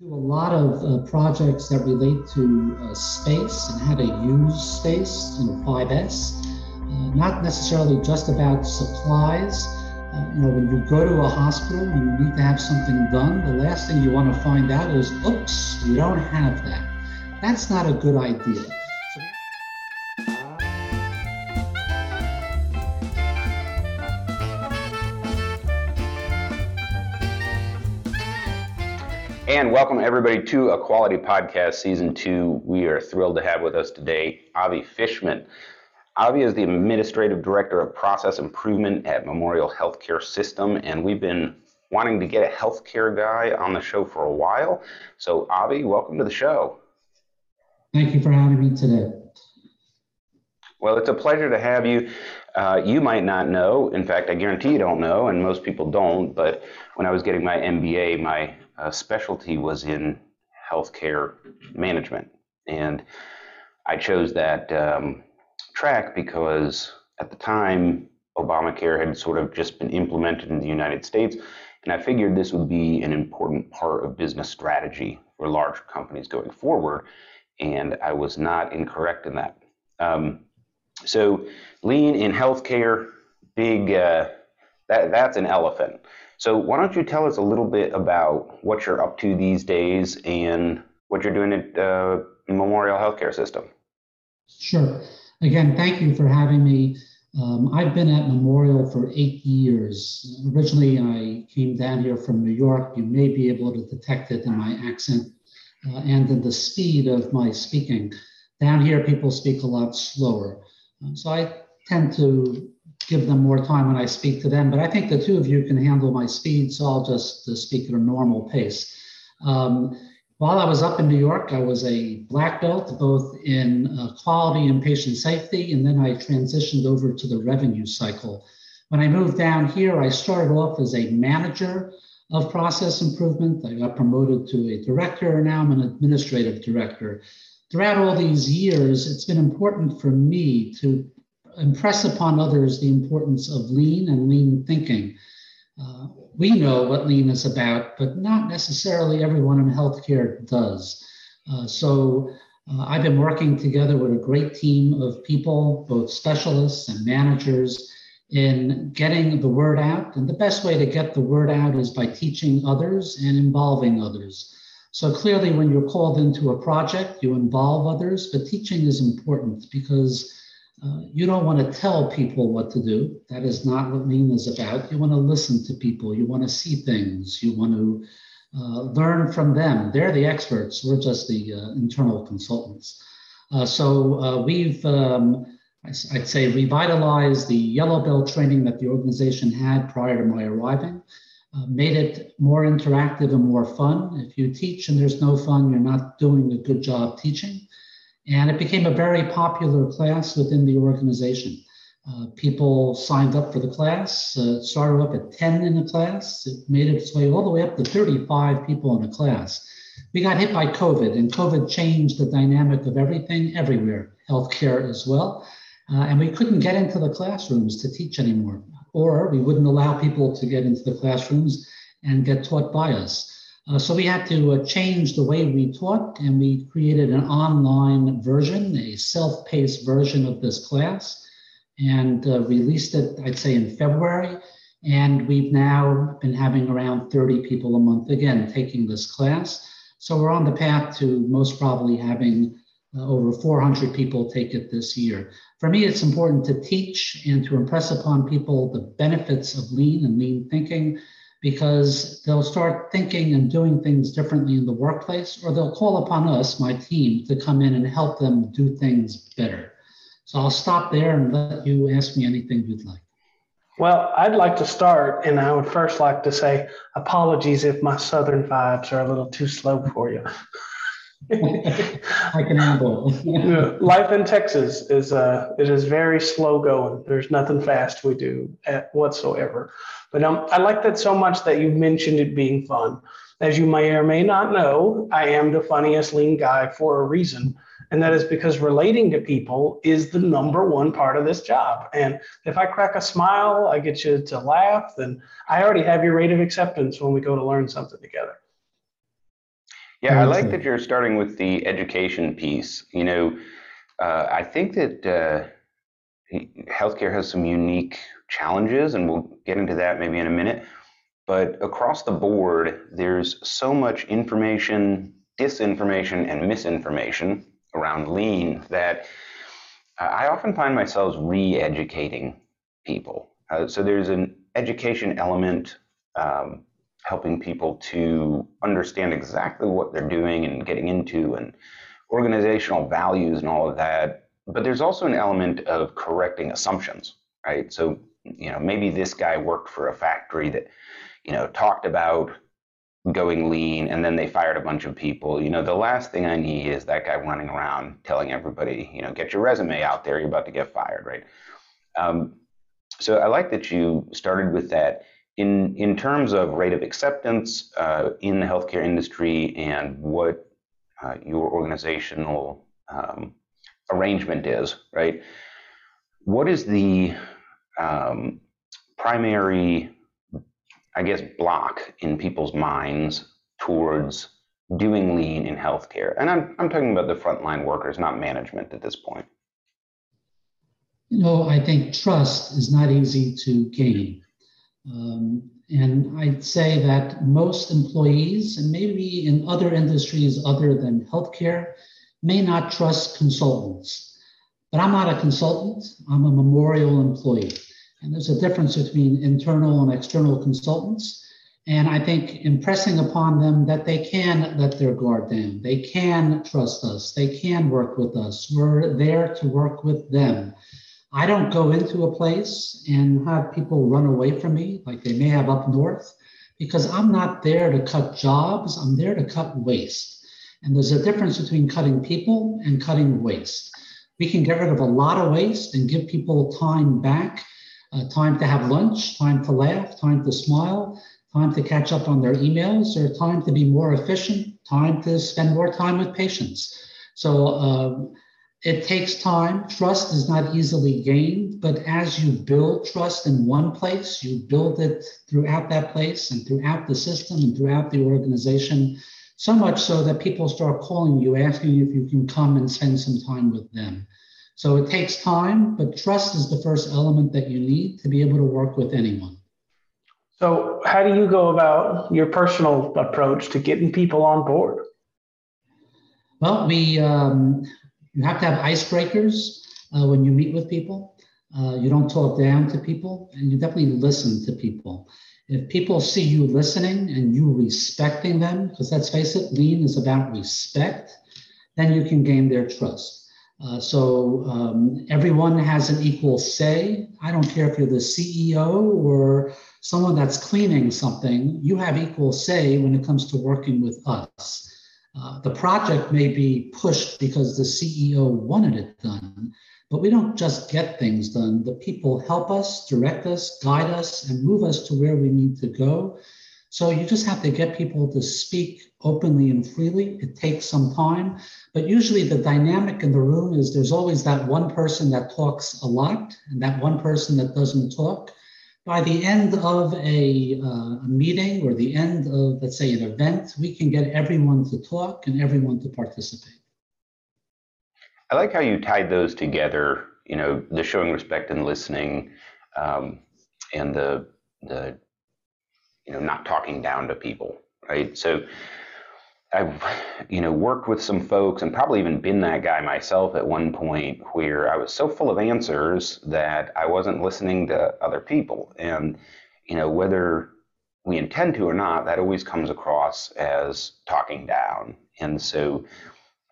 do a lot of uh, projects that relate to uh, space and how to use space, know, 5S. Uh, not necessarily just about supplies. Uh, you know, when you go to a hospital, and you need to have something done. The last thing you want to find out is, oops, we don't have that. That's not a good idea. And welcome everybody to A Quality Podcast Season 2. We are thrilled to have with us today Avi Fishman. Avi is the Administrative Director of Process Improvement at Memorial Healthcare System, and we've been wanting to get a healthcare guy on the show for a while. So, Avi, welcome to the show. Thank you for having me today. Well, it's a pleasure to have you. Uh, you might not know, in fact, I guarantee you don't know, and most people don't, but when I was getting my MBA, my uh, specialty was in healthcare management. And I chose that um, track because at the time, Obamacare had sort of just been implemented in the United States. And I figured this would be an important part of business strategy for large companies going forward. And I was not incorrect in that. Um, so, lean in healthcare, big, uh, that, that's an elephant. So why don't you tell us a little bit about what you're up to these days and what you're doing at uh, Memorial Healthcare System? Sure. Again, thank you for having me. Um, I've been at Memorial for eight years. Originally, I came down here from New York. You may be able to detect it in my accent uh, and in the speed of my speaking. Down here, people speak a lot slower. Um, so I tend to give them more time when I speak to them. But I think the two of you can handle my speed, so I'll just uh, speak at a normal pace. Um, while I was up in New York, I was a black belt both in uh, quality and patient safety, and then I transitioned over to the revenue cycle. When I moved down here, I started off as a manager of process improvement. I got promoted to a director, and now I'm an administrative director. Throughout all these years, it's been important for me to impress upon others the importance of lean and lean thinking. Uh, we know what lean is about, but not necessarily everyone in healthcare does. Uh, so uh, I've been working together with a great team of people, both specialists and managers, in getting the word out. And the best way to get the word out is by teaching others and involving others. So clearly, when you're called into a project, you involve others, but teaching is important because uh, you don't want to tell people what to do. That is not what Lean is about. You want to listen to people. You want to see things. You want to uh, learn from them. They're the experts. We're just the uh, internal consultants. Uh, so uh, we've, um, I'd say, revitalized the yellow belt training that the organization had prior to my arriving. made it more interactive and more fun. If you teach and there's no fun, you're not doing a good job teaching. And it became a very popular class within the organization. Uh, people signed up for the class, uh, started up at 10 in the class. It made its way all the way up to 35 people in a class. We got hit by COVID, and COVID changed the dynamic of everything everywhere, healthcare as well. Uh, and we couldn't get into the classrooms to teach anymore, or we wouldn't allow people to get into the classrooms and get taught by us. Uh, so we had to uh, change the way we taught, and we created an online version, a self-paced version of this class, and uh, released it, I'd say, in February. And we've now been having around 30 people a month again taking this class. So we're on the path to most probably having uh, over 400 people take it this year. For me, it's important to teach and to impress upon people the benefits of lean and lean thinking because they'll start thinking and doing things differently in the workplace, or they'll call upon us, my team, to come in and help them do things better. So I'll stop there and let you ask me anything you'd like. Well, I'd like to start, and I would first like to say apologies if my southern vibes are a little too slow for you. I can handle it. Life in Texas is uh, it is very slow going. There's nothing fast we do at whatsoever. But um, I like that so much that you mentioned it being fun. As you may or may not know, I am the funniest lean guy for a reason. And that is because relating to people is the number one part of this job. And if I crack a smile, I get you to laugh, then I already have your rate of acceptance when we go to learn something together. Yeah, I like that you're starting with the education piece. You know, uh, I think that uh, healthcare has some unique challenges, and we'll get into that maybe in a minute. But across the board, there's so much information, disinformation, and misinformation around lean that I often find myself re educating people. Uh, so there's an education element, um, helping people to understand exactly what they're doing and getting into, and organizational values and all of that. But there's also an element of correcting assumptions, right? So, you know, maybe this guy worked for a factory that, you know, talked about going lean and then they fired a bunch of people. You know, the last thing I need is that guy running around telling everybody, you know, get your resume out there, you're about to get fired, right? Um, so I like that you started with that. In, in terms of rate of acceptance uh, in the healthcare industry and what uh, your organizational um, arrangement is, right? What is the um, primary, I guess, block in people's minds towards doing lean in healthcare? And I'm, I'm talking about the frontline workers, not management at this point. You know, I think trust is not easy to gain. Um, and I'd say that most employees, and maybe in other industries other than healthcare, may not trust consultants. But I'm not a consultant, I'm a memorial employee. And there's a difference between internal and external consultants. And I think impressing upon them that they can let their guard down, they can trust us, they can work with us. We're there to work with them. I don't go into a place and have people run away from me like they may have up north because I'm not there to cut jobs, I'm there to cut waste. And there's a difference between cutting people and cutting waste. We can get rid of a lot of waste and give people time back, uh, time to have lunch, time to laugh, time to smile, time to catch up on their emails, or time to be more efficient, time to spend more time with patients. So, uh, it takes time. Trust is not easily gained, but as you build trust in one place, you build it throughout that place and throughout the system and throughout the organization, so much so that people start calling you, asking if you can come and spend some time with them. So it takes time, but trust is the first element that you need to be able to work with anyone. So, how do you go about your personal approach to getting people on board? Well, we um, you have to have icebreakers uh, when you meet with people. Uh, you don't talk down to people, and you definitely listen to people. If people see you listening and you respecting them, because let's face it, lean is about respect, then you can gain their trust. Uh, so um, everyone has an equal say. I don't care if you're the CEO or someone that's cleaning something, you have equal say when it comes to working with us. Uh, the project may be pushed because the CEO wanted it done, but we don't just get things done. The people help us, direct us, guide us, and move us to where we need to go. So you just have to get people to speak openly and freely. It takes some time, but usually the dynamic in the room is there's always that one person that talks a lot and that one person that doesn't talk by the end of a, uh, a, meeting or the end of, let's say, an event, we can get everyone to talk and everyone to participate. I like how you tied those together. You know, the showing respect and listening, um, and the the you know not talking down to people, right? So I've you know worked with some folks and probably even been that guy myself at one point where I was so full of answers that I wasn't listening to other people. And you know whether we intend to or not that always comes across as talking down. And so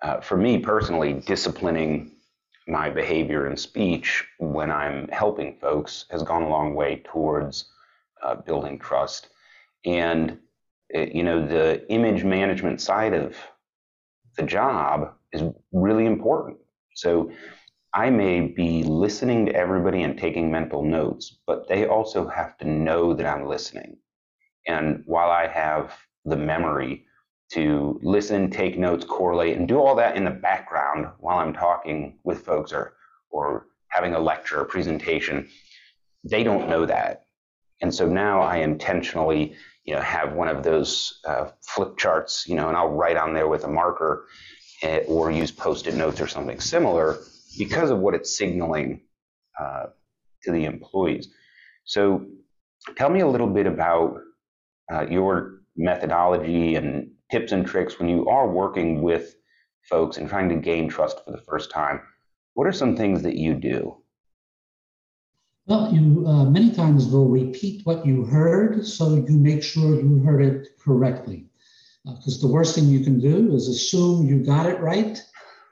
uh, for me personally disciplining my behavior and speech when I'm helping folks has gone a long way towards uh, building trust. And Eh, you know, the image management side of the job is really important. So I may be listening to everybody and taking mental notes, but they also have to know that I'm listening. And while I have the memory to listen, take notes, correlate, and do all that in the background while I'm talking with folks or, or having a lecture or presentation, they don't know that. And so now I intentionally, you know, have one of those uh, flip charts, you know, and I'll write on there with a marker eh, or use post-it notes or something similar because of what it's signaling uh, to the employees. So tell me a little bit about uh, your methodology and tips and tricks when you are working with folks and trying to gain trust for the first time. What are some things that you do? Well, you uh, many times will repeat what you heard so you make sure you heard it correctly. Because uh, the worst thing you can do is assume you got it right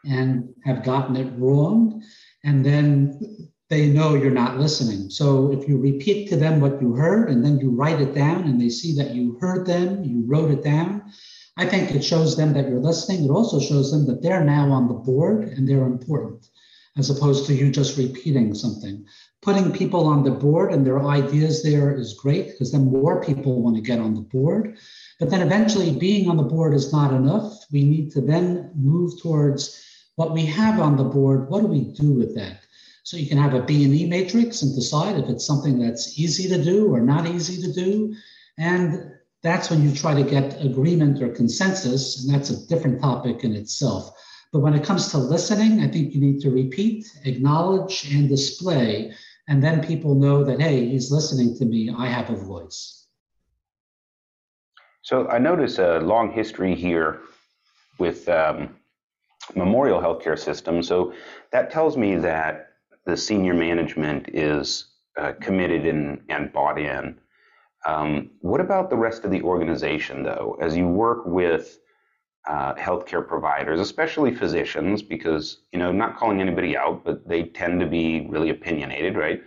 and have gotten it wrong. And then they know you're not listening. So if you repeat to them what you heard and then you write it down and they see that you heard them, you wrote it down, I think it shows them that you're listening. It also shows them that they're now on the board and they're important, as opposed to you just repeating something. Putting people on the board and their ideas there is great because then more people want to get on the board. But then eventually being on the board is not enough. We need to then move towards what we have on the board. What do we do with that? So you can have a B&E matrix and decide if it's something that's easy to do or not easy to do. And that's when you try to get agreement or consensus, and that's a different topic in itself. But when it comes to listening, I think you need to repeat, acknowledge, and display. And then people know that, hey, he's listening to me, I have a voice. So I notice a long history here with um, Memorial Healthcare System. So that tells me that the senior management is uh, committed and, and bought in. Um, what about the rest of the organization, though? As you work with uh, healthcare providers, especially physicians, because you know, not calling anybody out, but they tend to be really opinionated, right?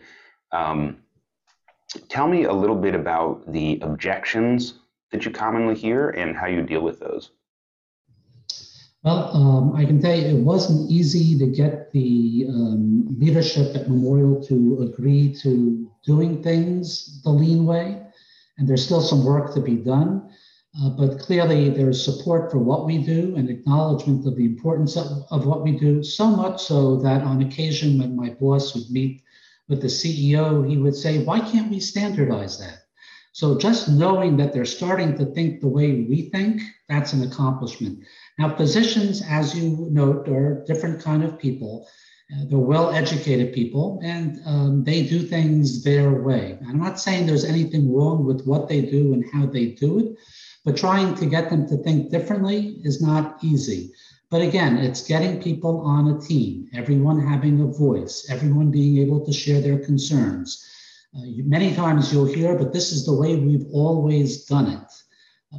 Um, tell me a little bit about the objections that you commonly hear and how you deal with those. Well, um, I can tell you it wasn't easy to get the um, leadership at Memorial to agree to doing things the lean way. And there's still some work to be done. Uh, but clearly, there's support for what we do and acknowledgement of the importance of, of what we do, so much so that on occasion, when my boss would meet with the CEO, he would say, Why can't we standardize that? So just knowing that they're starting to think the way we think, that's an accomplishment. Now, physicians, as you note, are different kind of people. Uh, they're well-educated people, and um, they do things their way. I'm not saying there's anything wrong with what they do and how they do it, but trying to get them to think differently is not easy. But again, it's getting people on a team, everyone having a voice, everyone being able to share their concerns. Uh, many times you'll hear, but this is the way we've always done it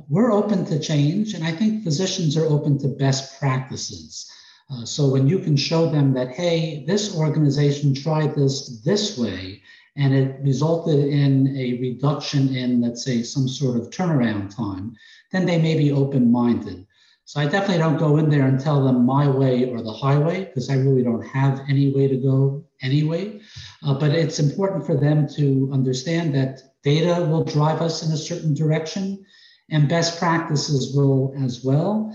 we're open to change, and I think physicians are open to best practices. Uh, so when you can show them that, hey, this organization tried this this way, and it resulted in a reduction in, let's say, some sort of turnaround time, then they may be open minded. So I definitely don't go in there and tell them my way or the highway, because I really don't have any way to go anyway. Uh, but it's important for them to understand that data will drive us in a certain direction and best practices will as well,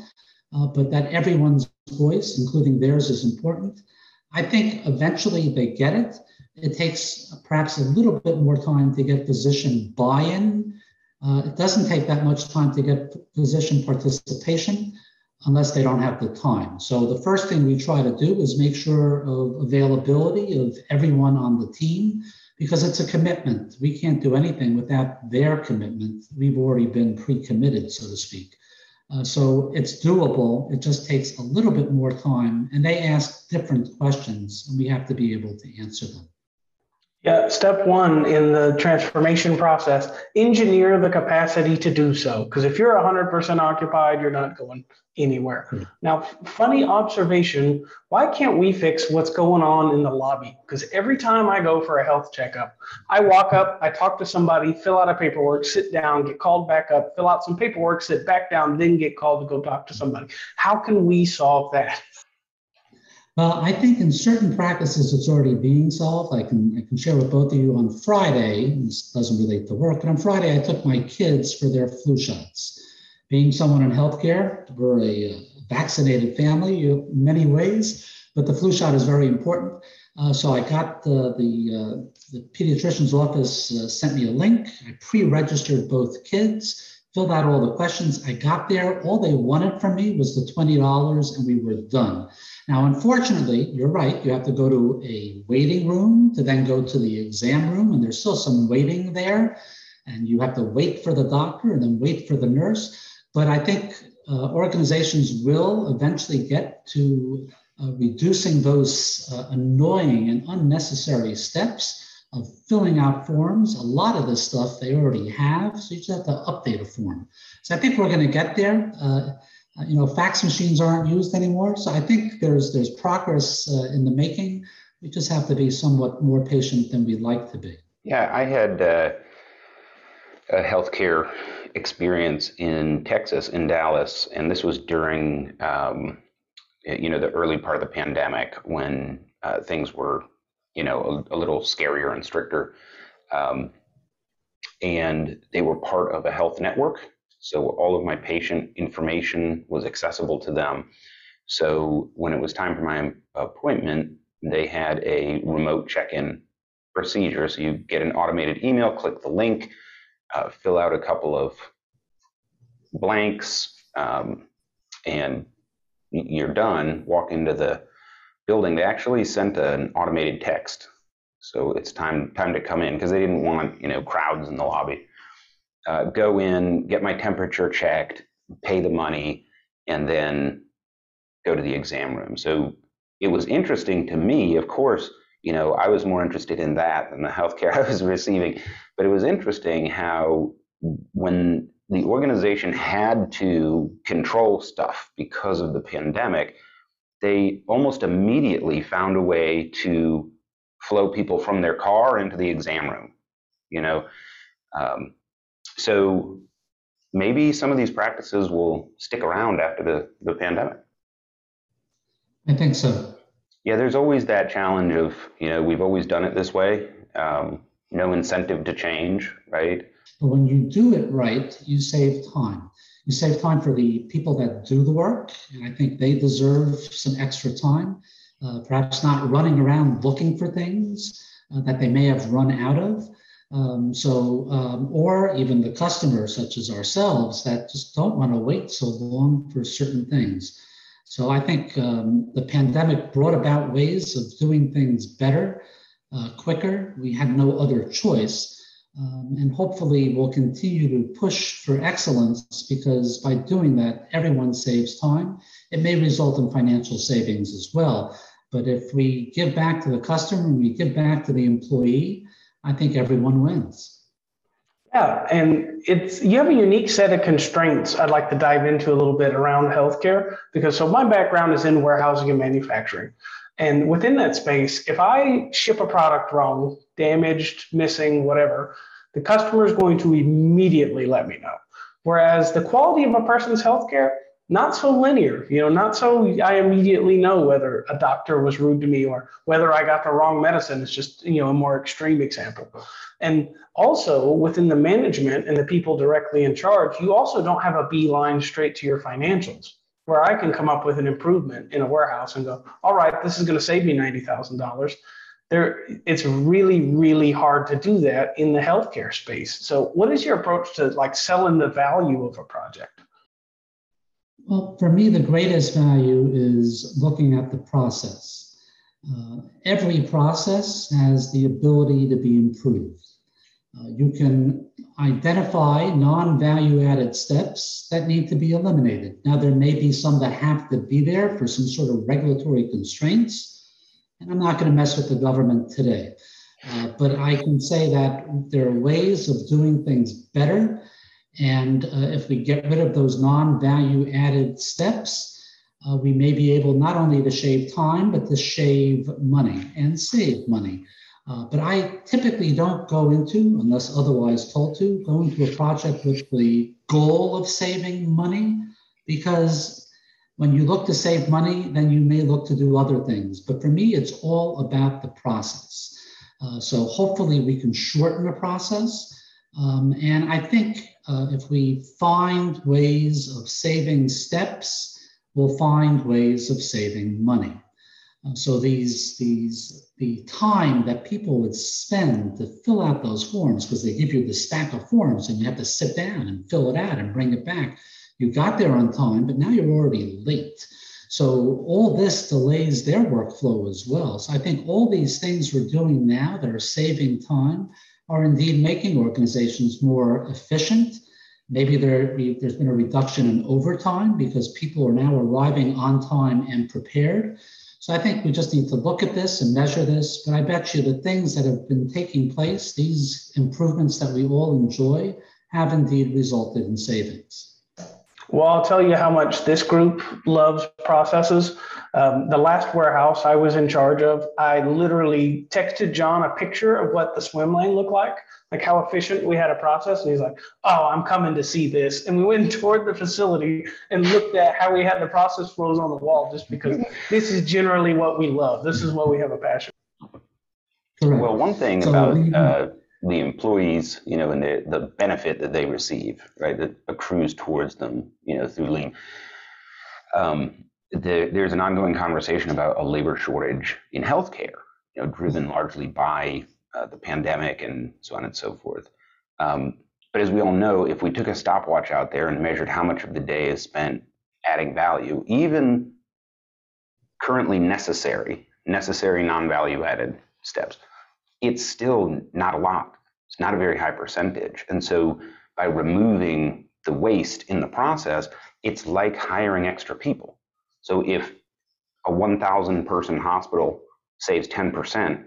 uh, but that everyone's voice, including theirs, is important. I think eventually they get it. It takes perhaps a little bit more time to get physician buy in. Uh, it doesn't take that much time to get physician participation unless they don't have the time. So the first thing we try to do is make sure of availability of everyone on the team because it's a commitment. We can't do anything without their commitment. We've already been pre committed, so to speak. Uh, so it's doable. It just takes a little bit more time. And they ask different questions, and we have to be able to answer them. Yeah, step one in the transformation process, engineer the capacity to do so. Because if you're 100% occupied, you're not going anywhere. Hmm. Now, funny observation why can't we fix what's going on in the lobby? Because every time I go for a health checkup, I walk up, I talk to somebody, fill out a paperwork, sit down, get called back up, fill out some paperwork, sit back down, then get called to go talk to somebody. How can we solve that? Well, I think in certain practices it's already being solved. I can I can share with both of you on Friday. This doesn't relate to work, but on Friday I took my kids for their flu shots. Being someone in healthcare, we're a uh, vaccinated family in many ways, but the flu shot is very important. Uh, so I got the the, uh, the pediatrician's office uh, sent me a link. I pre-registered both kids, filled out all the questions. I got there. All they wanted from me was the twenty dollars, and we were done. Now, unfortunately, you're right. You have to go to a waiting room to then go to the exam room, and there's still some waiting there, and you have to wait for the doctor and then wait for the nurse. But I think uh, organizations will eventually get to uh, reducing those uh, annoying and unnecessary steps of filling out forms. A lot of this stuff they already have, so you just have to update a form. So I think we're going to get there. Uh, you know, fax machines aren't used anymore, so I think there's there's progress uh, in the making. We just have to be somewhat more patient than we'd like to be. Yeah, I had uh, a healthcare experience in Texas, in Dallas, and this was during. Um, you know the early part of the pandemic when uh, things were you know a, a, little scarier and stricter um, and they were part of a health network so all of my patient information was accessible to them so when it was time for my appointment they had a remote check-in procedure so you get an automated email click the link uh, fill out a couple of blanks um, and you're done, walk into the building. They actually sent an automated text. So it's time time to come in because they didn't want you know crowds in the lobby. Uh, go in, get my temperature checked, pay the money, and then go to the exam room. So it was interesting to me. Of course, you know I was more interested in that than the healthcare I was receiving. But it was interesting how when the organization had to control stuff because of the pandemic, they almost immediately found a way to flow people from their car into the exam room. You know, um, so maybe some of these practices will stick around after the, the pandemic. I think so. Yeah, there's always that challenge of, you know, we've always done it this way. Um, no incentive to change, right? But when you do it right, you save time. You save time for the people that do the work, and I think they deserve some extra time, uh, perhaps not running around looking for things uh, that they may have run out of. Um, so, um, or even the customers, such as ourselves, that just don't want to wait so long for certain things. So, I think um, the pandemic brought about ways of doing things better, uh, quicker. We had no other choice. Um, and hopefully we'll continue to push for excellence because by doing that, everyone saves time. It may result in financial savings as well. But if we give back to the customer and we give back to the employee, I think everyone wins. Yeah, and it's you have a unique set of constraints I'd like to dive into a little bit around healthcare because so my background is in warehousing and manufacturing. And within that space, if I ship a product wrong, damaged, missing, whatever, the customer is going to immediately let me know. Whereas the quality of a person's healthcare, not so linear, you know, not so I immediately know whether a doctor was rude to me or whether I got the wrong medicine. It's just, you know, a more extreme example. And also within the management and the people directly in charge, you also don't have a beeline straight to your financials where I can come up with an improvement in a warehouse and go, all right, this is going to save me $90,000. There, it's really, really hard to do that in the healthcare space. So what is your approach to like selling the value of a project? Well, for me, the greatest value is looking at the process. Uh, every process has the ability to be improved. Uh, you can identify non value added steps that need to be eliminated. Now, there may be some that have to be there for some sort of regulatory constraints, and I'm not going to mess with the government today. Uh, but I can say that there are ways of doing things better. And uh, if we get rid of those non value added steps, uh, we may be able not only to shave time, but to shave money and save money. Uh, but I typically don't go into, unless otherwise told to, go into a project with the goal of saving money because when you look to save money, then you may look to do other things. But for me, it's all about the process. Uh, so hopefully we can shorten the process. Um, and I think uh, if we find ways of saving steps, we'll find ways of saving money. Uh, so these these the time that people would spend to fill out those forms because they give you the stack of forms and you have to sit down and fill it out and bring it back. You got there on time, but now you're already late. So all this delays their workflow as well. So I think all these things we're doing now that are saving time are indeed making organizations more efficient. Maybe there, there's been a reduction in overtime because people are now arriving on time and prepared. So I think we just need to look at this and measure this. But I bet you the things that have been taking place, these improvements that we all enjoy, have indeed resulted in savings. Well, I'll tell you how much this group loves processes. Um, the last warehouse I was in charge of, I literally texted John a picture of what the swim lane looked like, like how efficient we had a process. And he's like, Oh, I'm coming to see this. And we went toward the facility and looked at how we had the process flows on the wall, just because this is generally what we love. This is what we have a passion. Correct. Well, one thing so about uh, the employees, you know, and the, the benefit that they receive, right, that accrues towards them, you know, through lean. Um, the, there's an ongoing conversation about a labor shortage in healthcare, you know, driven largely by uh, the pandemic and so on and so forth. Um, but as we all know, if we took a stopwatch out there and measured how much of the day is spent adding value, even currently necessary, necessary non-value added steps, it's still not a lot. It's not a very high percentage. And so by removing the waste in the process, it's like hiring extra people. So if a 1,000 person hospital saves 10%,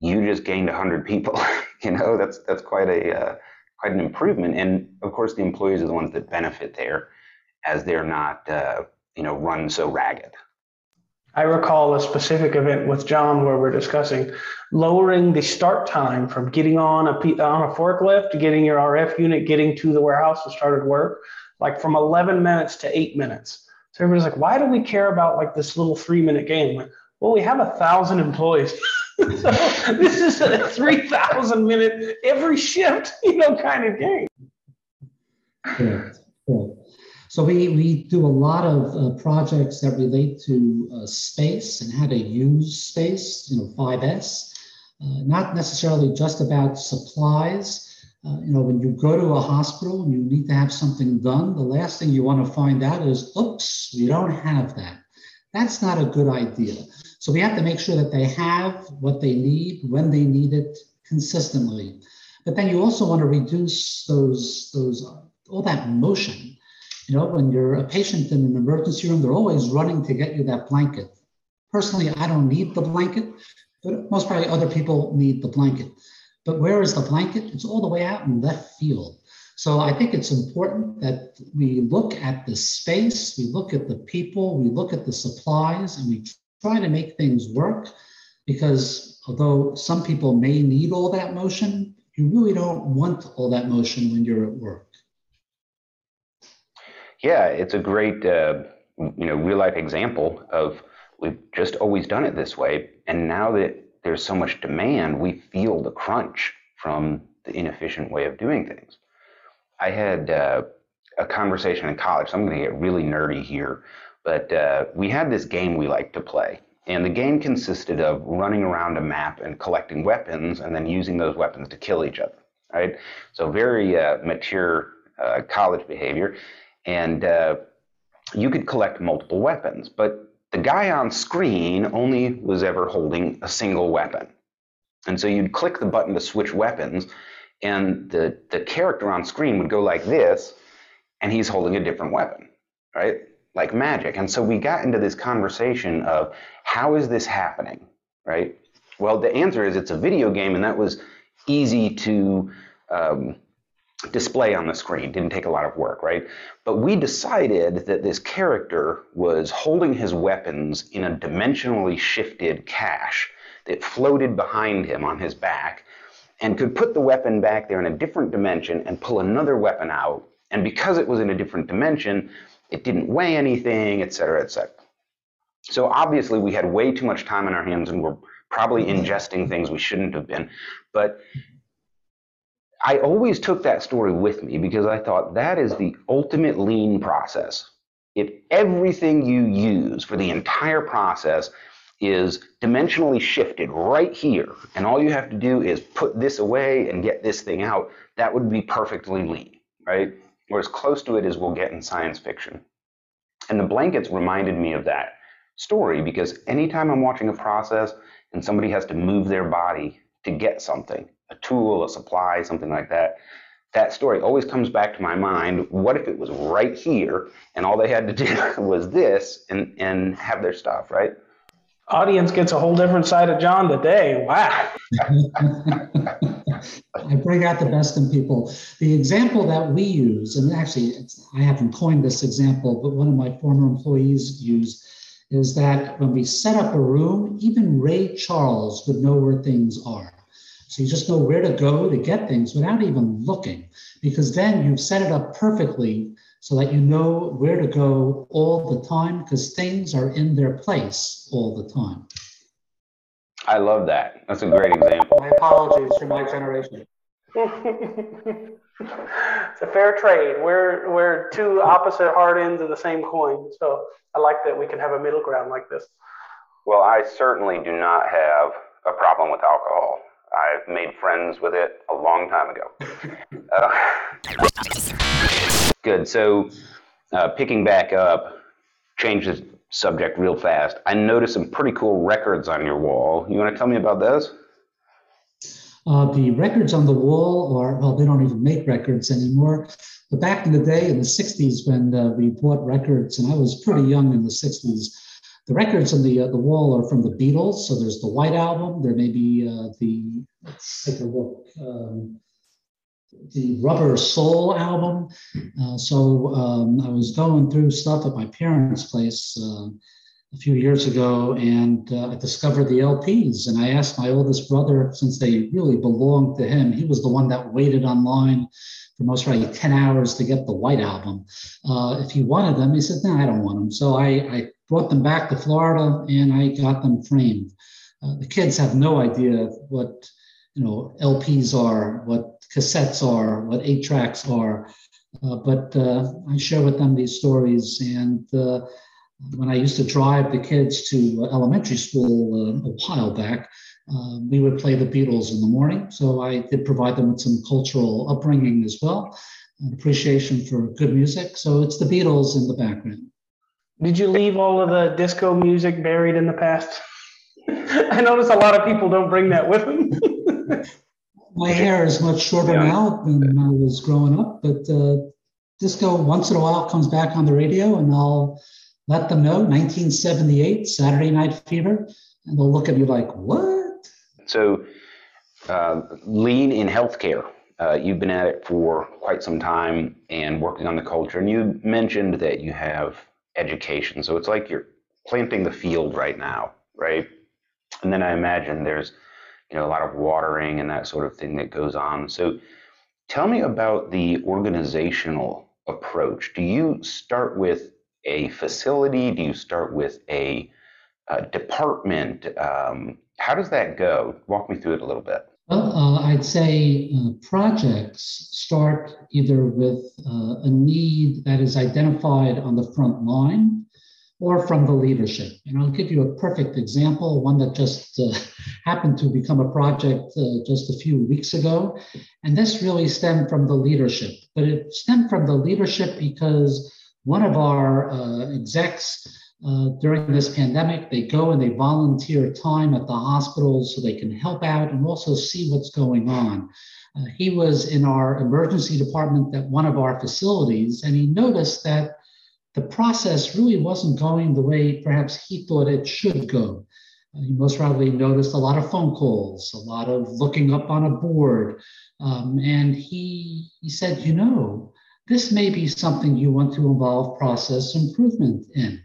you just gained 100 people. you know, that's that's quite a uh, quite an improvement. And of course, the employees are the ones that benefit there, as they're not uh, you know run so ragged. I recall a specific event with John where we're discussing lowering the start time from getting on a on a forklift to getting your RF unit, getting to the warehouse and started work, like from 11 minutes to eight minutes. So everybody's like, why do we care about like this little three minute game? Like, well, we have a thousand employees. so this is a 3,000 minute every shift, you know, kind of game. Correct. So we, we do a lot of uh, projects that relate to uh, space and how to use space, you know, 5S, uh, not necessarily just about supplies. Uh, you know, when you go to a hospital and you need to have something done, the last thing you want to find out is, oops, we don't have that. That's not a good idea. So we have to make sure that they have what they need when they need it consistently. But then you also want to reduce those, those, all that motion you know, when you're a patient in an emergency room, they're always running to get you that blanket. Personally, I don't need the blanket, but most probably other people need the blanket. But where is the blanket? It's all the way out in left field. So I think it's important that we look at the space, we look at the people, we look at the supplies, and we try to make things work. Because although some people may need all that motion, you really don't want all that motion when you're at work. Yeah, it's a great, uh, you know, real life example of we've just always done it this way, and now that there's so much demand, we feel the crunch from the inefficient way of doing things. I had uh, a conversation in college. So I'm going to get really nerdy here, but uh, we had this game we liked to play. And the game consisted of running around a map and collecting weapons and then using those weapons to kill each other, right? So very uh, mature uh, college behavior and uh, you could collect multiple weapons, but the guy on screen only was ever holding a single weapon. And so you'd click the button to switch weapons, and the, the character on screen would go like this, and he's holding a different weapon, right? Like magic. And so we got into this conversation of how is this happening, right? Well, the answer is it's a video game, and that was easy to um, display on the screen. Didn't take a lot of work, right? But we decided that this character was holding his weapons in a dimensionally shifted cache that floated behind him on his back and could put the weapon back there in a different dimension and pull another weapon out. And because it was in a different dimension, it didn't weigh anything, et cetera, et cetera. So obviously we had way too much time on our hands and we're probably ingesting things we shouldn't have been. But I always took that story with me because I thought that is the ultimate lean process. If everything you use for the entire process is dimensionally shifted right here, and all you have to do is put this away and get this thing out, that would be perfectly lean, right? Or as close to it as we'll get in science fiction. And the blankets reminded me of that story because anytime I'm watching a process and somebody has to move their body to get something, a tool, a supply, something like that, that story always comes back to my mind. What if it was right here and all they had to do was this and, and have their stuff, right? Audience gets a whole different side of John today. Wow. I bring out the best in people. The example that we use, and actually, I haven't coined this example, but one of my former employees used, is that when we set up a room, even Ray Charles would know where things are. So you just know where to go to get things without even looking, because then you've set it up perfectly so that you know where to go all the time, because things are in their place all the time. I love that. That's a great example. My apologies for my generation. it's a fair trade. We're we're two opposite hard ends of the same coin. So I like that we can have a middle ground like this. Well, I certainly do not have a problem with alcohol. I've made friends with it a long time ago. uh, good. So, uh, picking back up, change the subject real fast. I noticed some pretty cool records on your wall. You want to tell me about those? Uh, the records on the wall are, well, they don't even make records anymore. But back in the day, in the 60s, when uh, we bought records, and I was pretty young in the 60s, the records on the uh, the wall are from the Beatles. So there's the White Album. There may be uh, the let's take a look. Um, the Rubber Soul album. Uh, so um, I was going through stuff at my parents' place uh, a few years ago, and uh, I discovered the LPs. And I asked my oldest brother, since they really belonged to him, he was the one that waited online for most probably 10 hours to get the White Album. Uh, if he wanted them, he said, No, I don't want them. So I, I brought them back to Florida and I got them framed. Uh, the kids have no idea what you know LPs are, what cassettes are, what eight tracks are, uh, but uh, I share with them these stories. And uh, when I used to drive the kids to elementary school uh, a while back, uh, we would play the Beatles in the morning. So I did provide them with some cultural upbringing as well, an appreciation for good music. So it's the Beatles in the background. Did you leave all of the disco music buried in the past? I notice a lot of people don't bring that with them. My hair is much shorter yeah. now than I was growing up, but uh, disco once in a while comes back on the radio, and I'll let them know 1978 Saturday Night Fever, and they'll look at me like, "What?" So, uh, lean in healthcare. Uh, you've been at it for quite some time and working on the culture, and you mentioned that you have education. So it's like you're planting the field right now, right? And then I imagine there's you know a lot of watering and that sort of thing that goes on. So tell me about the organizational approach. Do you start with a facility? Do you start with a, a department? Um, how does that go? Walk me through it a little bit. Well, uh, I'd say uh, projects start either with uh, a need that is identified on the front line or from the leadership. And I'll give you a perfect example, one that just uh, happened to become a project uh, just a few weeks ago. And this really stemmed from the leadership, but it stemmed from the leadership because one of our uh, execs uh, during this pandemic. They go and they volunteer time at the hospitals so they can help out and also see what's going on. Uh, he was in our emergency department at one of our facilities, and he noticed that the process really wasn't going the way perhaps he thought it should go. Uh, he most probably noticed a lot of phone calls, a lot of looking up on a board. Um, and he, he said, you know, this may be something you want to involve process improvement in.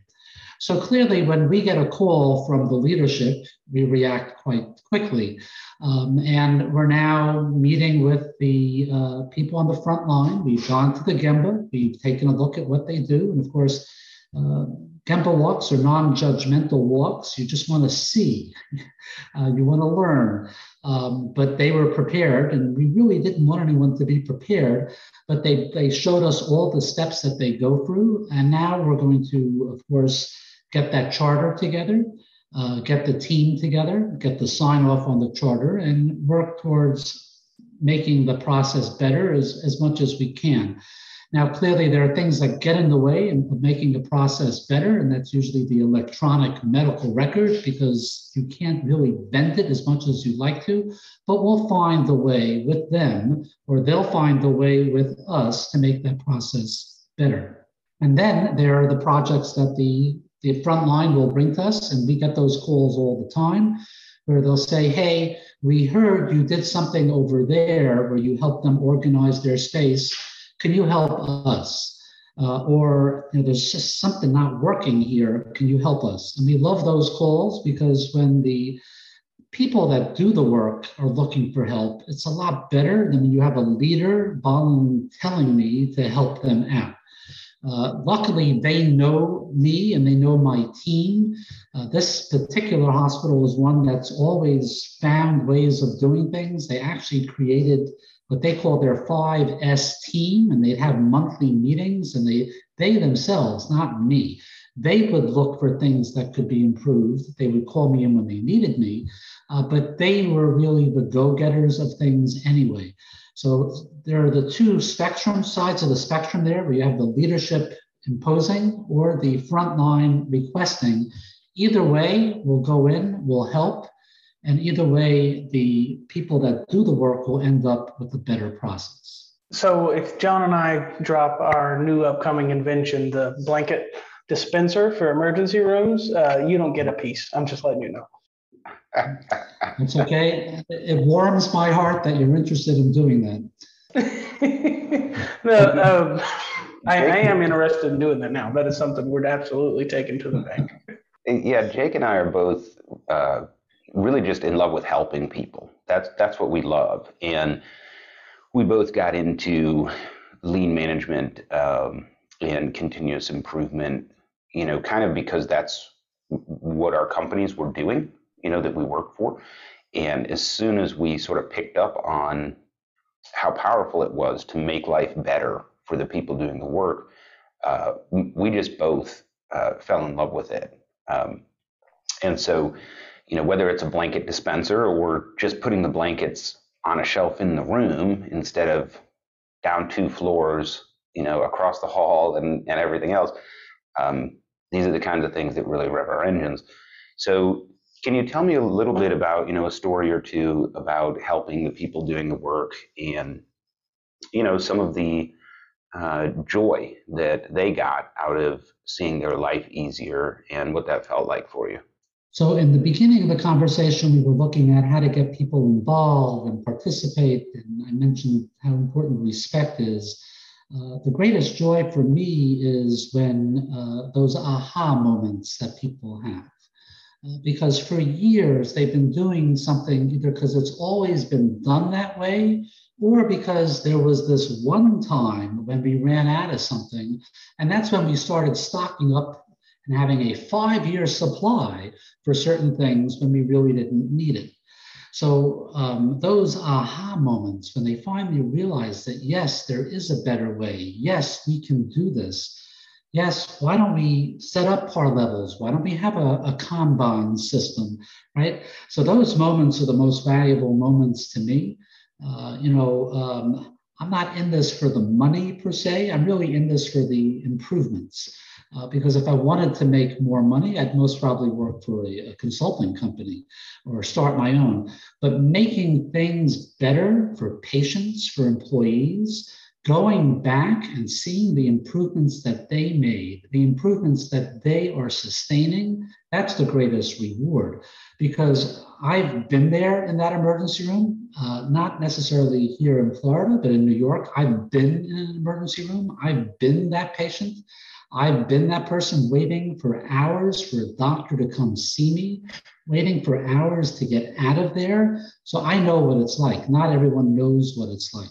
So clearly, when we get a call from the leadership, we react quite quickly. Um, and we're now meeting with the uh, people on the front line. We've gone to the Gemba, we've taken a look at what they do. And of course, uh, Gemba walks are non judgmental walks. You just want to see, uh, you want to learn. Um, but they were prepared, and we really didn't want anyone to be prepared. But they, they showed us all the steps that they go through. And now we're going to, of course, get that charter together. uh, get the team together, get the sign off on the charter, and work towards making the process better as, as much as we can. Now, clearly, there are things that get in the way of making the process better, and that's usually the electronic medical record because you can't really bend it as much as you'd like to. But we'll find the way with them, or they'll find the way with us to make that process better. And then there are the projects that the, the front line will bring to us, and we get those calls all the time where they'll say, Hey, we heard you did something over there where you helped them organize their space can you help us? Uh, or you know, there's just something not working here. Can you help us? And we love those calls because when the people that do the work are looking for help, it's a lot better than when you have a leader telling me to help them out. Uh, luckily, they know me and they know my team. Uh, this particular hospital is one that's always found ways of doing things. They actually created what they call their 5S team, and they'd have monthly meetings, and they they themselves, not me, they would look for things that could be improved. They would call me in when they needed me, uh, but they were really the go-getters of things anyway. So there are the two spectrum sides of the spectrum there, where you have the leadership imposing or the frontline requesting. Either way, we'll go in, we'll help, and either way, the people that do the work will end up with a better process. So if John and I drop our new upcoming invention, the blanket dispenser for emergency rooms, uh, you don't get a piece. I'm just letting you know. It's okay. It warms my heart that you're interested in doing that. no, um, I, I, am interested in doing that now. That is something we're absolutely taking to the bank. Yeah, Jake and I are both uh, really just in love with helping people. That's that's what we love, and we both got into lean management um, and continuous improvement. You know, kind of because that's what our companies were doing. You know, that we work for, and as soon as we sort of picked up on how powerful it was to make life better for the people doing the work, uh, we just both uh, fell in love with it. Um, and so you know, whether it's a blanket dispenser or just putting the blankets on a shelf in the room instead of down two floors, you know, across the hall and, and everything else. Um, these are the kinds of things that really rev our engines. So can you tell me a little bit about, you know, a story or two about helping the people doing the work and, you know, some of the uh, joy that they got out of seeing their life easier and what that felt like for you? So, in the beginning of the conversation, we were looking at how to get people involved and participate. And I mentioned how important respect is. Uh, the greatest joy for me is when uh, those aha moments that people have. Because for years they've been doing something either because it's always been done that way or because there was this one time when we ran out of something. And that's when we started stocking up and having a five year supply for certain things when we really didn't need it. So, um, those aha moments when they finally realize that, yes, there is a better way. Yes, we can do this. Yes, why don't we set up par levels? Why don't we have a, a Kanban system, right? So, those moments are the most valuable moments to me. Uh, you know, um, I'm not in this for the money per se. I'm really in this for the improvements. Uh, because if I wanted to make more money, I'd most probably work for a, a, consulting company or start my own. But making things better for patients, for employees, going back and seeing the improvements that they made, the improvements that they are sustaining, that's the greatest reward. Because I've been there in that emergency room, uh, not necessarily here in Florida, but in New York. I've been in an emergency room, I've been that patient. I've been that person waiting for hours for a doctor to come see me, waiting for hours to get out of there. So I know what it's like. Not everyone knows what it's like.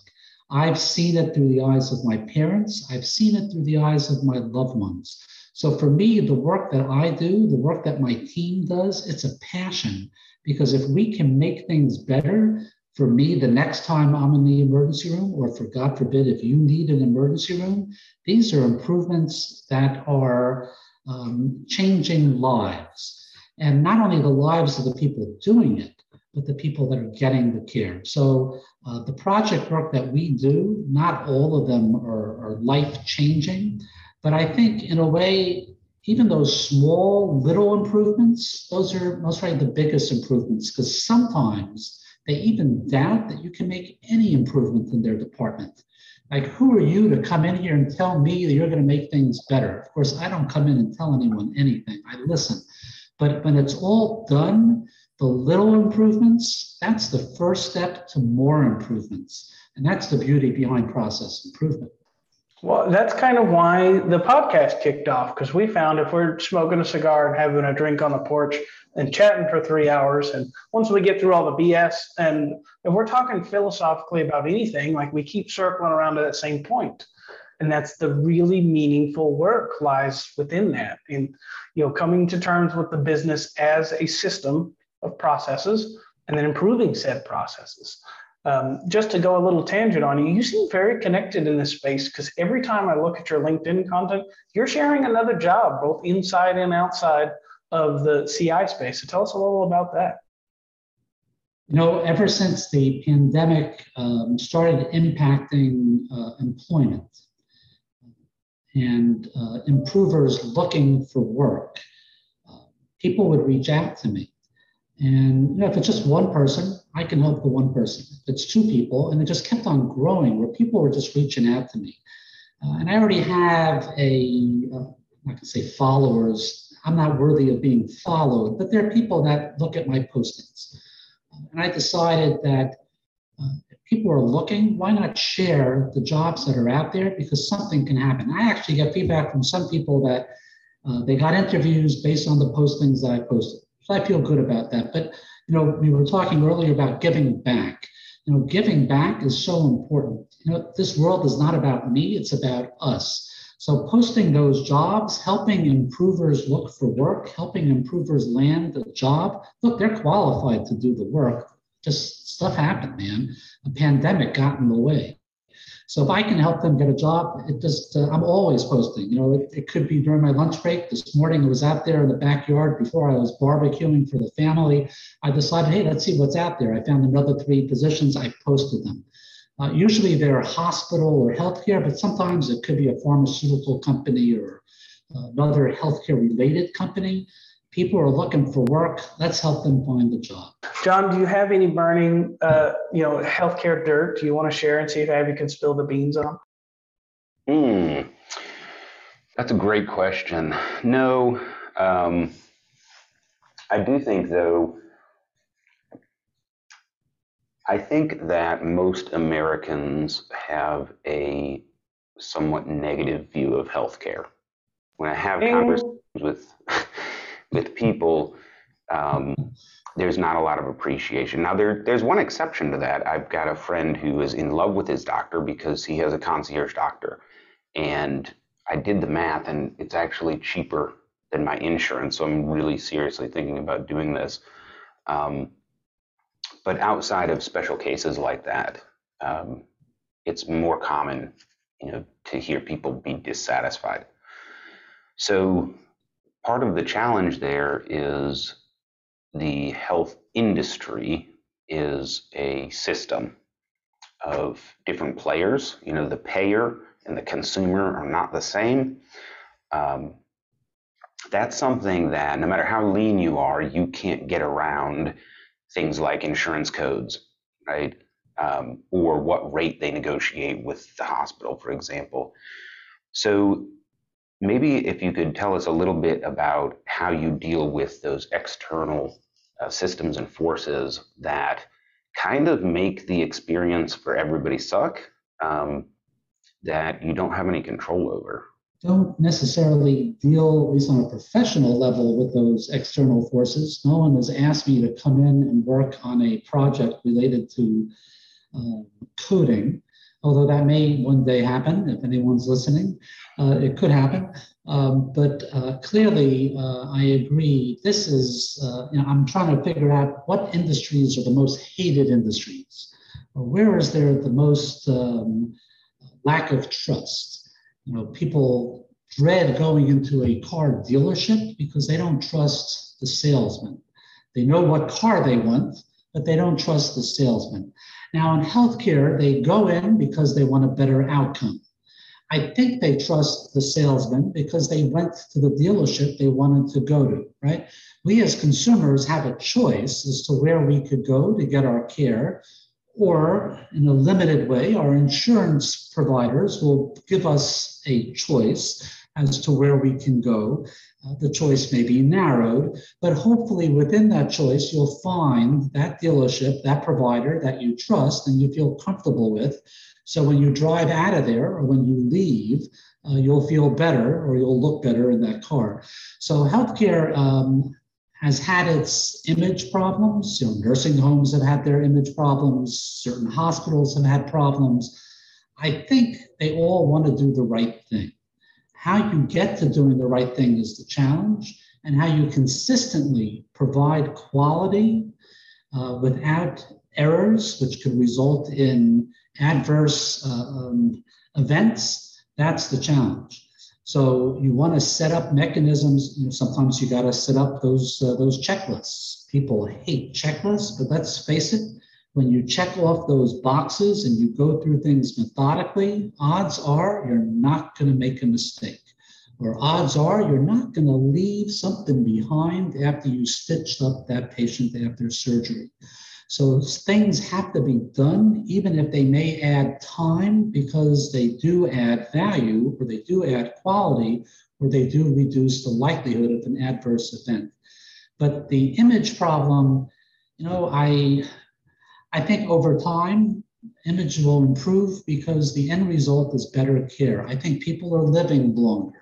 I've seen it through the eyes of my parents, I've seen it through the eyes of my loved ones. So for me, the work that I do, the work that my team does, it's a passion because if we can make things better, for me, the next time I'm in the emergency room, or for God forbid, if you need an emergency room, these are improvements that are um, changing lives. and not only the lives of the people doing it, but the people that are getting the care. So uh, the project work that we do, not all of them are, are life changing, but I think in a way, even those small little improvements, those are most likely the biggest improvements because sometimes they even doubt that you can make any improvement in their department. Like, who are you to come in here and tell me that you're going to make things better? Of course, I don't come in and tell anyone anything. I listen. But when it's all done, the little improvements, that's the first step to more improvements. And that's the beauty behind process improvement. Well, that's kind of why the podcast kicked off because we found if we're smoking a cigar and having a drink on the porch and chatting for three hours, and once we get through all the BS, and if we're talking philosophically about anything, like we keep circling around to that same point, and that's the really meaningful work lies within that, and you know, coming to terms with the business as a system of processes, and then improving said processes. Um, just to go a little tangent on you, you seem very connected in this space because every time I look at your LinkedIn content, you're sharing another job, both inside and outside of the CI space. So tell us a little about that. You know, ever since the pandemic um, started impacting uh, employment and uh, improvers looking for work, uh, people would reach out to me. And you know, if it's just one person, I can help the one person. If it's two people, and it just kept on growing where people were just reaching out to me. Uh, and I already have a, uh, I can say followers. I'm not worthy of being followed, but there are people that look at my postings. And I decided that uh, if people are looking, why not share the jobs that are out there? Because something can happen. I actually get feedback from some people that uh, they got interviews based on the postings that I posted. I feel good about that. But you know, we were talking earlier about giving back. You know, giving back is so important. You know, this world is not about me, it's about us. So posting those jobs, helping improvers look for work, helping improvers land a job. Look, they're qualified to do the work. Just stuff happened, man. A pandemic got in the way. So if I can help them get a job, it just uh, I'm always posting. You know, it, it, could be during my lunch break. This morning I was out there in the backyard before I was barbecuing for the family. I decided, hey, let's see what's out there. I found another three positions. I posted them. Uh, usually they're hospital or healthcare, but sometimes it could be a pharmaceutical company or uh, another healthcare related company people are looking for work. Let's help them find a job. John, do you have any burning, uh, you know, healthcare dirt? Do you want to share and see if Avi can spill the beans on? Hmm, that's a great question. No, um, I do think though. I think that most Americans have a somewhat negative view of healthcare. When I have conversations with with people, um, there's not a lot of appreciation. Now, there, there's one exception to that. I've got a friend who is in love with his doctor because he has a concierge doctor. And I did the math, and it's actually cheaper than my insurance. So I'm really seriously thinking about doing this. Um, but outside of special cases like that, um, it's more common, you know, to hear people be dissatisfied. So part of the challenge there is the health industry is a system of different players. You know, the payer and the consumer are not the same. Um, that's something that no matter how lean you are, you can't get around things like insurance codes, right? Um, or what rate they negotiate with the hospital, for example. So maybe if you could tell us a little bit about how you deal with those external uh, systems and forces that kind of make the experience for everybody suck um, that you don't have any control over don't necessarily deal, at least on a professional level, with those external forces. No one has asked me to come in and work on a project related to uh, coding although that may one day happen if anyone's listening. Uh, it could happen. Um, but uh, clearly, uh, I agree. This is, uh, you know, I'm trying to figure out what industries are the most hated industries, or where is there the most um, lack of trust? You know, people dread going into a car dealership because they don't trust the salesman. They know what car they want, but they don't trust the salesman. Now, in healthcare, they go in because they want a better outcome. I think they trust the salesman because they went to the dealership they wanted to go to, right? We as consumers have a choice as to where we could go to get our care, or in a limited way, our insurance providers will give us a choice as to where we can go. Uh, the choice may be narrowed, but hopefully within that choice, you'll find that dealership, that provider that you trust and you feel comfortable with. So when you drive out of there or when you leave, uh, you'll feel better or you'll look better in that car. So healthcare um, has had its image problems. You know, nursing homes have had their image problems. Certain hospitals have had problems. I think they all want to do the right thing. How you get to doing the right thing is the challenge, and how you consistently provide quality uh, without errors, which could result in adverse uh, um, events, that's the challenge. So you want to set up mechanisms. You know, sometimes you got to set up those uh, those checklists. People hate checklists, but let's face it, when you check off those boxes and you go through things methodically, odds are you're not going to make a mistake. Or odds are you're not going to leave something behind after you stitched up that patient after surgery. So things have to be done, even if they may add time, because they do add value or they do add quality or they do reduce the likelihood of an adverse event. But the image problem, you know, I I think over time, image will improve because the end result is better care. I think people are living longer.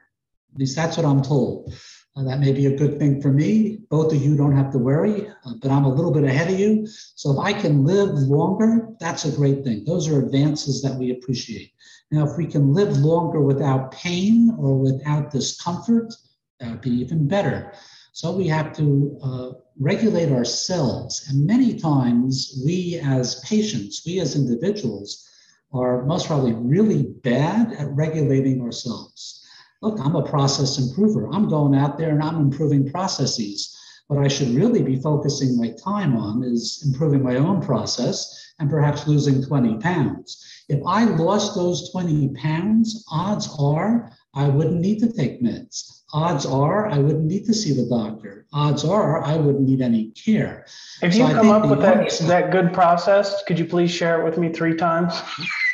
At least that's what I'm told. Uh, that may be a good thing for me. Both of you don't have to worry, uh, but I'm a little bit ahead of you. So if I can live longer, that's a great thing. Those are advances that we appreciate. Now, if we can live longer without pain or without discomfort, that would be even better. So we have to uh, regulate ourselves. And many times, we as patients, we as individuals, are most probably really bad at regulating ourselves. Look, I'm a process improver. I'm going out there and I'm improving processes. What I should really be focusing my time on is improving my own process and perhaps losing 20 pounds. If I lost those 20 pounds, odds are I wouldn't need to take meds odds are I wouldn't need to see the doctor. Odds are I wouldn't need any care. If you come up with that, that good process, could you please share it with me three times?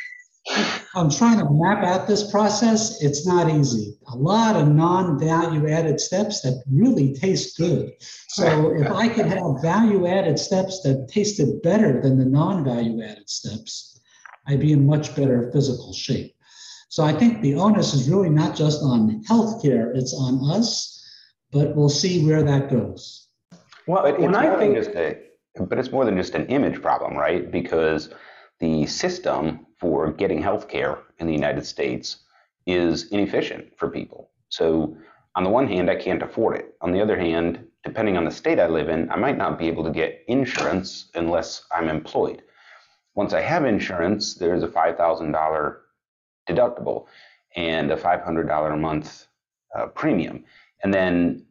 I'm trying to map out this process. It's not easy. A lot of non value added steps that really taste good. So, if I could have value added steps that tasted better than the non value added steps, I'd be in much better physical shape. So I think the onus is really not just on healthcare, it's on us, but we'll see where that goes. Well, but when I think just a, but it's more than just an image problem, right? Because the system for getting healthcare in the United States is inefficient for people. So on the one hand, I can't afford it. On the other hand, depending on the state I live in, I might not be able to get insurance unless I'm employed. Once I have insurance, there's a $5,000 deductible and a $500 a month uh, premium. And then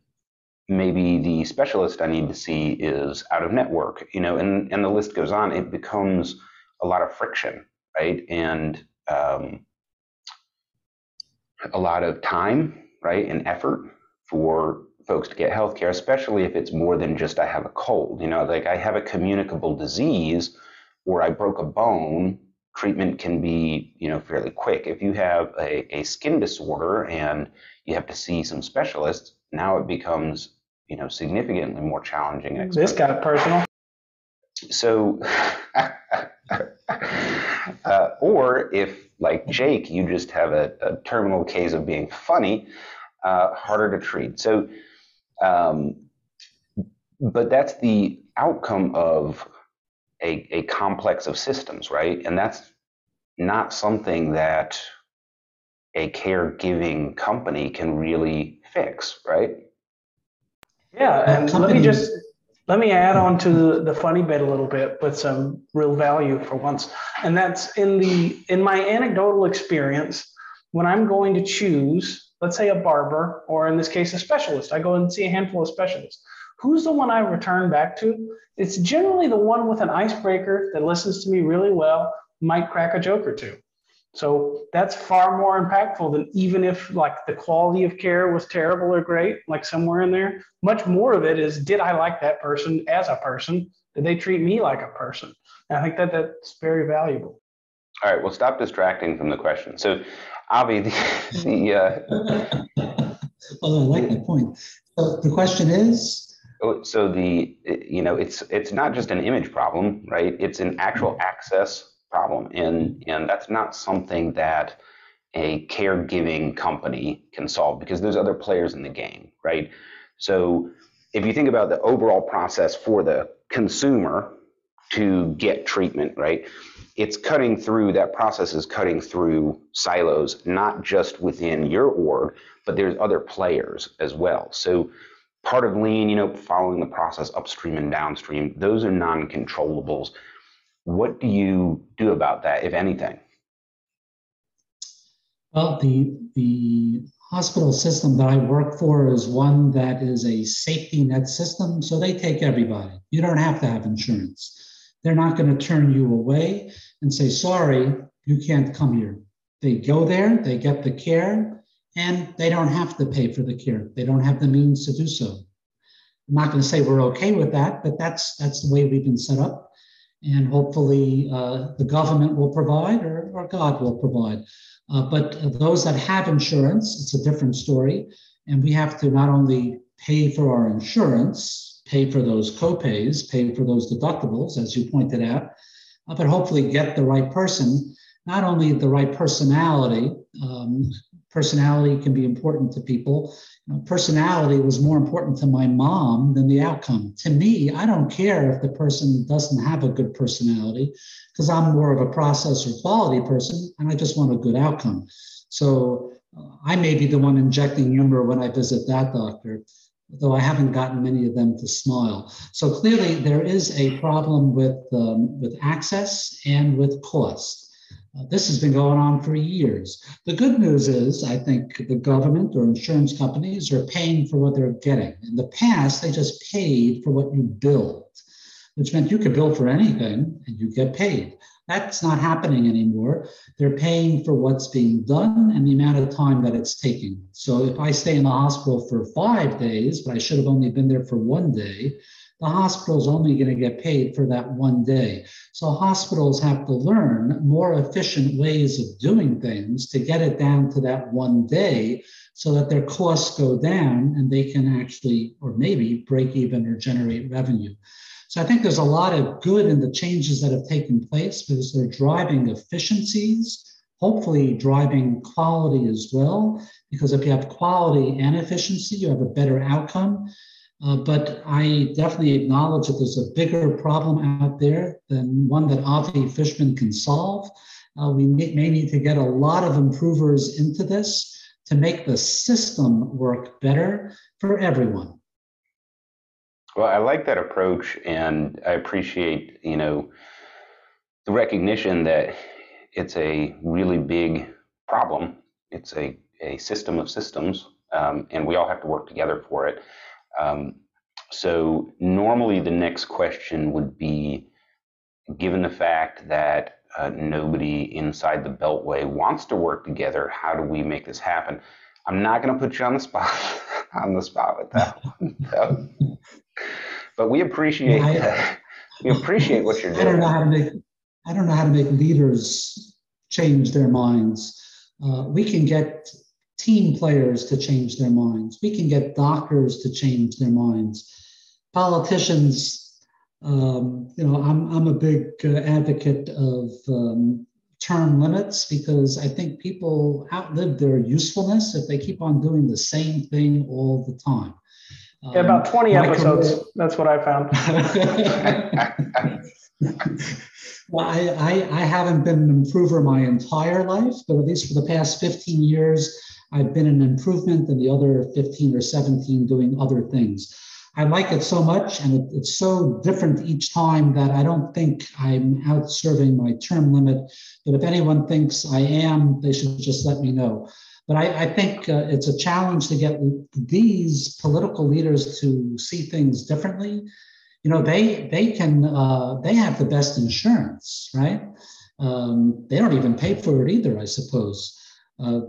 maybe the specialist I need to see is out of network, you know, and, and the list goes on. It becomes a lot of friction, right? And um, a lot of time, right, and effort for folks to get healthcare, especially if it's more than just I have a cold. You know, like I have a communicable disease or I broke a bone treatment can be you know fairly quick. If you have a, a skin disorder and you have to see some specialists, now it becomes you know significantly more challenging. And expensive. this got personal. So, uh, or if like Jake, you just have a, a terminal case of being funny, uh, harder to treat. So, um, but that's the outcome of a, a complex of systems, right? And that's not something that a caregiving company can really fix, right? Yeah, and let me just let me add on to the, funny bit a little bit with some real value for once. And that's in the in my anecdotal experience, when I'm going to choose, let's say a barber, or in this case, a specialist, I go and see a handful of specialists. who's the one I return back to? It's generally the one with an icebreaker that listens to me really well, might crack a joke or two. So that's far more impactful than even if like the quality of care was terrible or great, like somewhere in there. Much more of it is did I like that person as a person? Did they treat me like a person? And I think that that's very valuable. All right, well, stop distracting from the question. So, Avi, the, the uh... well, I like that point. So the question is. Oh, so the you know it's it's not just an image problem, right? It's an actual access problem, and and that's not something that a caregiving company can solve because there's other players in the game, right? So if you think about the overall process for the consumer to get treatment, right? It's cutting through that process is cutting through silos, not just within your org, but there's other players as well. So part of lean, you know, following the process upstream and downstream, those are non-controllables. What do you do about that, if anything? Well, the the hospital system that I work for is one that is a safety net system, so they take everybody. You don't have to have insurance. They're not going to turn you away and say, "Sorry, you can't come here." They go there, they get the care, and they don't have to pay for the care. They don't have the means to do so. I'm not going to say we're okay with that, but that's that's the way we've been set up and hopefully uh, the government will provide or, or God will provide. Uh, but those that have insurance, it's a different story. And we have to not only pay for our insurance, pay for those copays, pay for those deductibles, as you pointed out, uh, but hopefully get the right person, not only the right personality. Um, personality can be important to people, know, personality was more important to my mom than the outcome. To me, I don't care if the person doesn't have a good personality because I'm more of a process or quality person and I just want a good outcome. So uh, I may be the one injecting humor when I visit that doctor, though I haven't gotten many of them to smile. So clearly, there is a problem with, um, with access and with cost. Uh, this has been going on for years. The good news is, I think the government or insurance companies are paying for what they're getting. In the past, they just paid for what you billed, which meant you could bill for anything and you get paid. That's not happening anymore. They're paying for what's being done and the amount of time that it's taking. So if I stay in the hospital for five days, but I should have only been there for one day, the hospital is only going to get paid for that one day. So hospitals have to learn more efficient ways of doing things to get it down to that one day so that their costs go down and they can actually, or maybe break even or generate revenue. So I think there's a lot of good in the changes that have taken place because they're driving efficiencies, hopefully driving quality as well. Because if you have quality and efficiency, you have a better outcome. Uh, but I definitely acknowledge that there's a bigger problem out there than one that Avi Fishman can solve. Uh, we may, may need to get a lot of improvers into this to make the system work better for everyone. Well, I like that approach, and I appreciate you know the recognition that it's a really big problem. It's a, a system of systems, um, and we all have to work together for it. Um, so normally the next question would be, given the fact that uh, nobody inside the Beltway wants to work together, how do we make this happen? I'm not going to put you on the spot on the spot with that one. But we appreciate I, we appreciate what you're doing. I don't know how to make I don't know how to make leaders change their minds. Uh, we can get team players to change their minds. We can get doctors to change their minds. Politicians, um, you know, I'm, I'm a big uh, advocate of um, term limits because I think people outlive their usefulness if they keep on doing the same thing all the time. Yeah, about 20 um, episodes. Career, that's what I found. well, I, I, I haven't been an improver my entire life, but at least for the past 15 years, I've been an improvement and the other 15 or 17 doing other things. I like it so much and it, it's so different each time that I don't think I'm out serving my term limit. But if anyone thinks I am, they should just let me know. But I, I think uh, it's a challenge to get these political leaders to see things differently. You know, they they can uh, they have the best insurance, right? Um, they don't even pay for it either, I suppose. Uh,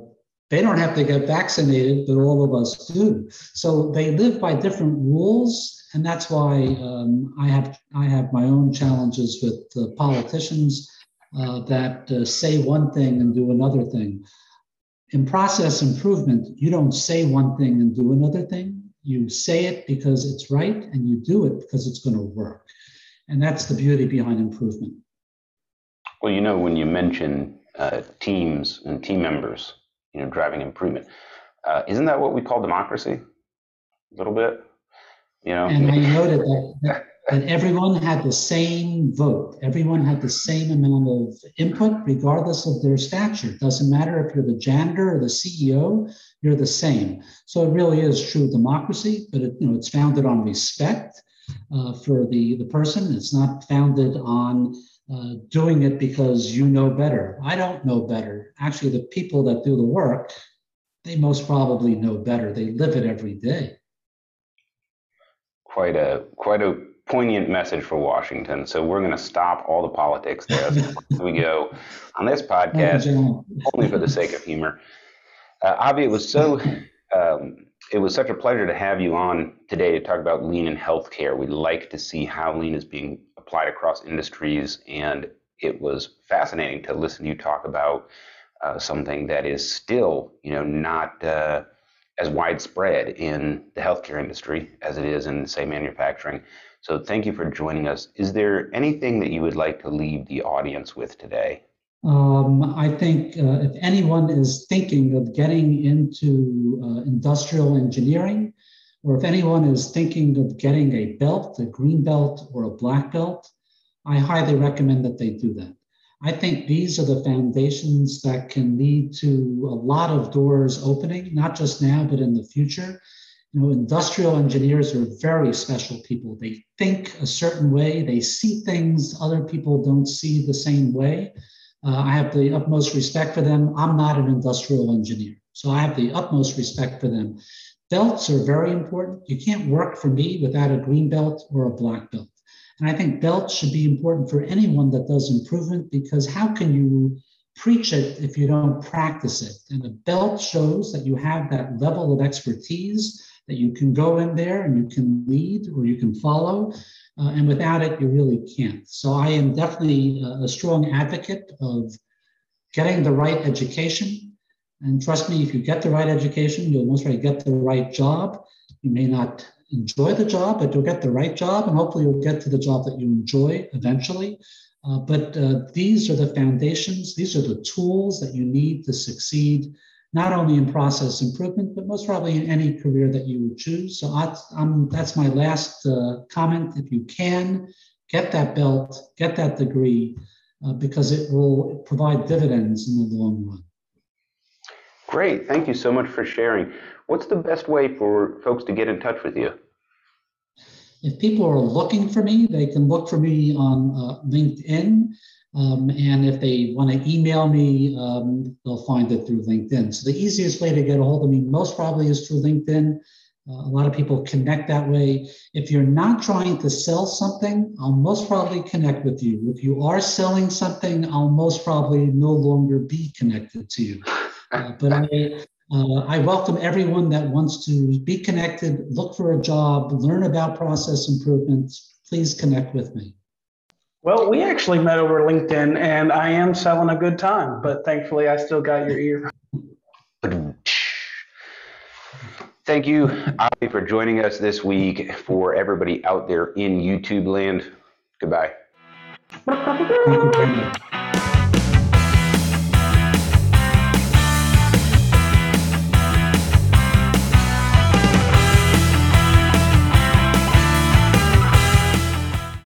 they don't have to get vaccinated, but all of us do. So they live by different rules, and that's why um, I have I have my own challenges with politicians uh, that uh, say one thing and do another thing. In process improvement, you don't say one thing and do another thing. You say it because it's right, and you do it because it's going to work. And that's the beauty behind improvement. Well, you know, when you mention uh, teams and team members, you know, driving improvement, uh, isn't that what we call democracy? A little bit, you know. And I noted that, that everyone had the same vote. Everyone had the same amount of input, regardless of their stature. It Doesn't matter if you're the janitor or the CEO, you're the same. So it really is true democracy, but it, you know, it's founded on respect uh, for the, the person. It's not founded on uh, doing it because you know better. I don't know better. Actually, the people that do the work, they most probably know better. They live it every day. Quite a quite a poignant message for Washington. So we're going to stop all the politics there. we go on this podcast, only for the sake of humor. Uh, Avi, it was so um, it was such a pleasure to have you on today to talk about lean in healthcare. We'd like to see how lean is being applied across industries, and it was fascinating to listen to you talk about uh, something that is still, you know, not uh, as widespread in the healthcare industry as it is in, say, manufacturing. So, thank you for joining us. Is there anything that you would like to leave the audience with today? Um, I think uh, if anyone is thinking of getting into uh, industrial engineering, or if anyone is thinking of getting a belt, a green belt or a black belt, I highly recommend that they do that. I think these are the foundations that can lead to a lot of doors opening, not just now, but in the future. You know, industrial engineers are very special people. They think a certain way, they see things other people don't see the same way. Uh, I have the utmost respect for them. I'm not an industrial engineer, so I have the utmost respect for them. Belts are very important. You can't work for me without a green belt or a black belt. And I think belts should be important for anyone that does improvement because how can you preach it if you don't practice it? And a belt shows that you have that level of expertise that you can go in there and you can lead or you can follow. Uh, and without it, you really can't. So I am definitely a, strong advocate of getting the right education and trust me, if you get the right education, you'll most likely get the right job. You may not enjoy the job, but you'll get the right job, and hopefully you'll get to the job that you enjoy eventually. Uh, but uh, these are the foundations, these are the tools that you need to succeed, not only in process improvement, but most probably in any career that you would choose. So I, that's my last uh, comment. If you can, get that belt, get that degree, uh, because it will provide dividends in the long run. Great. Thank you so much for sharing. What's the best way for folks to get in touch with you? If people are looking for me, they can look for me on uh, LinkedIn. Um, and if they want to email me, um, they'll find it through LinkedIn. So the easiest way to get a hold of me most probably is through LinkedIn. Uh, a lot of people connect that way. If you're not trying to sell something, I'll most probably connect with you. If you are selling something, I'll most probably no longer be connected to you. Uh, but I, uh, I welcome everyone that wants to be connected, look for a job, learn about process improvements. Please connect with me. Well, we actually met over LinkedIn, and I am selling a good time, but thankfully, I still got your ear. Thank you, Avi, for joining us this week. For everybody out there in YouTube land, goodbye.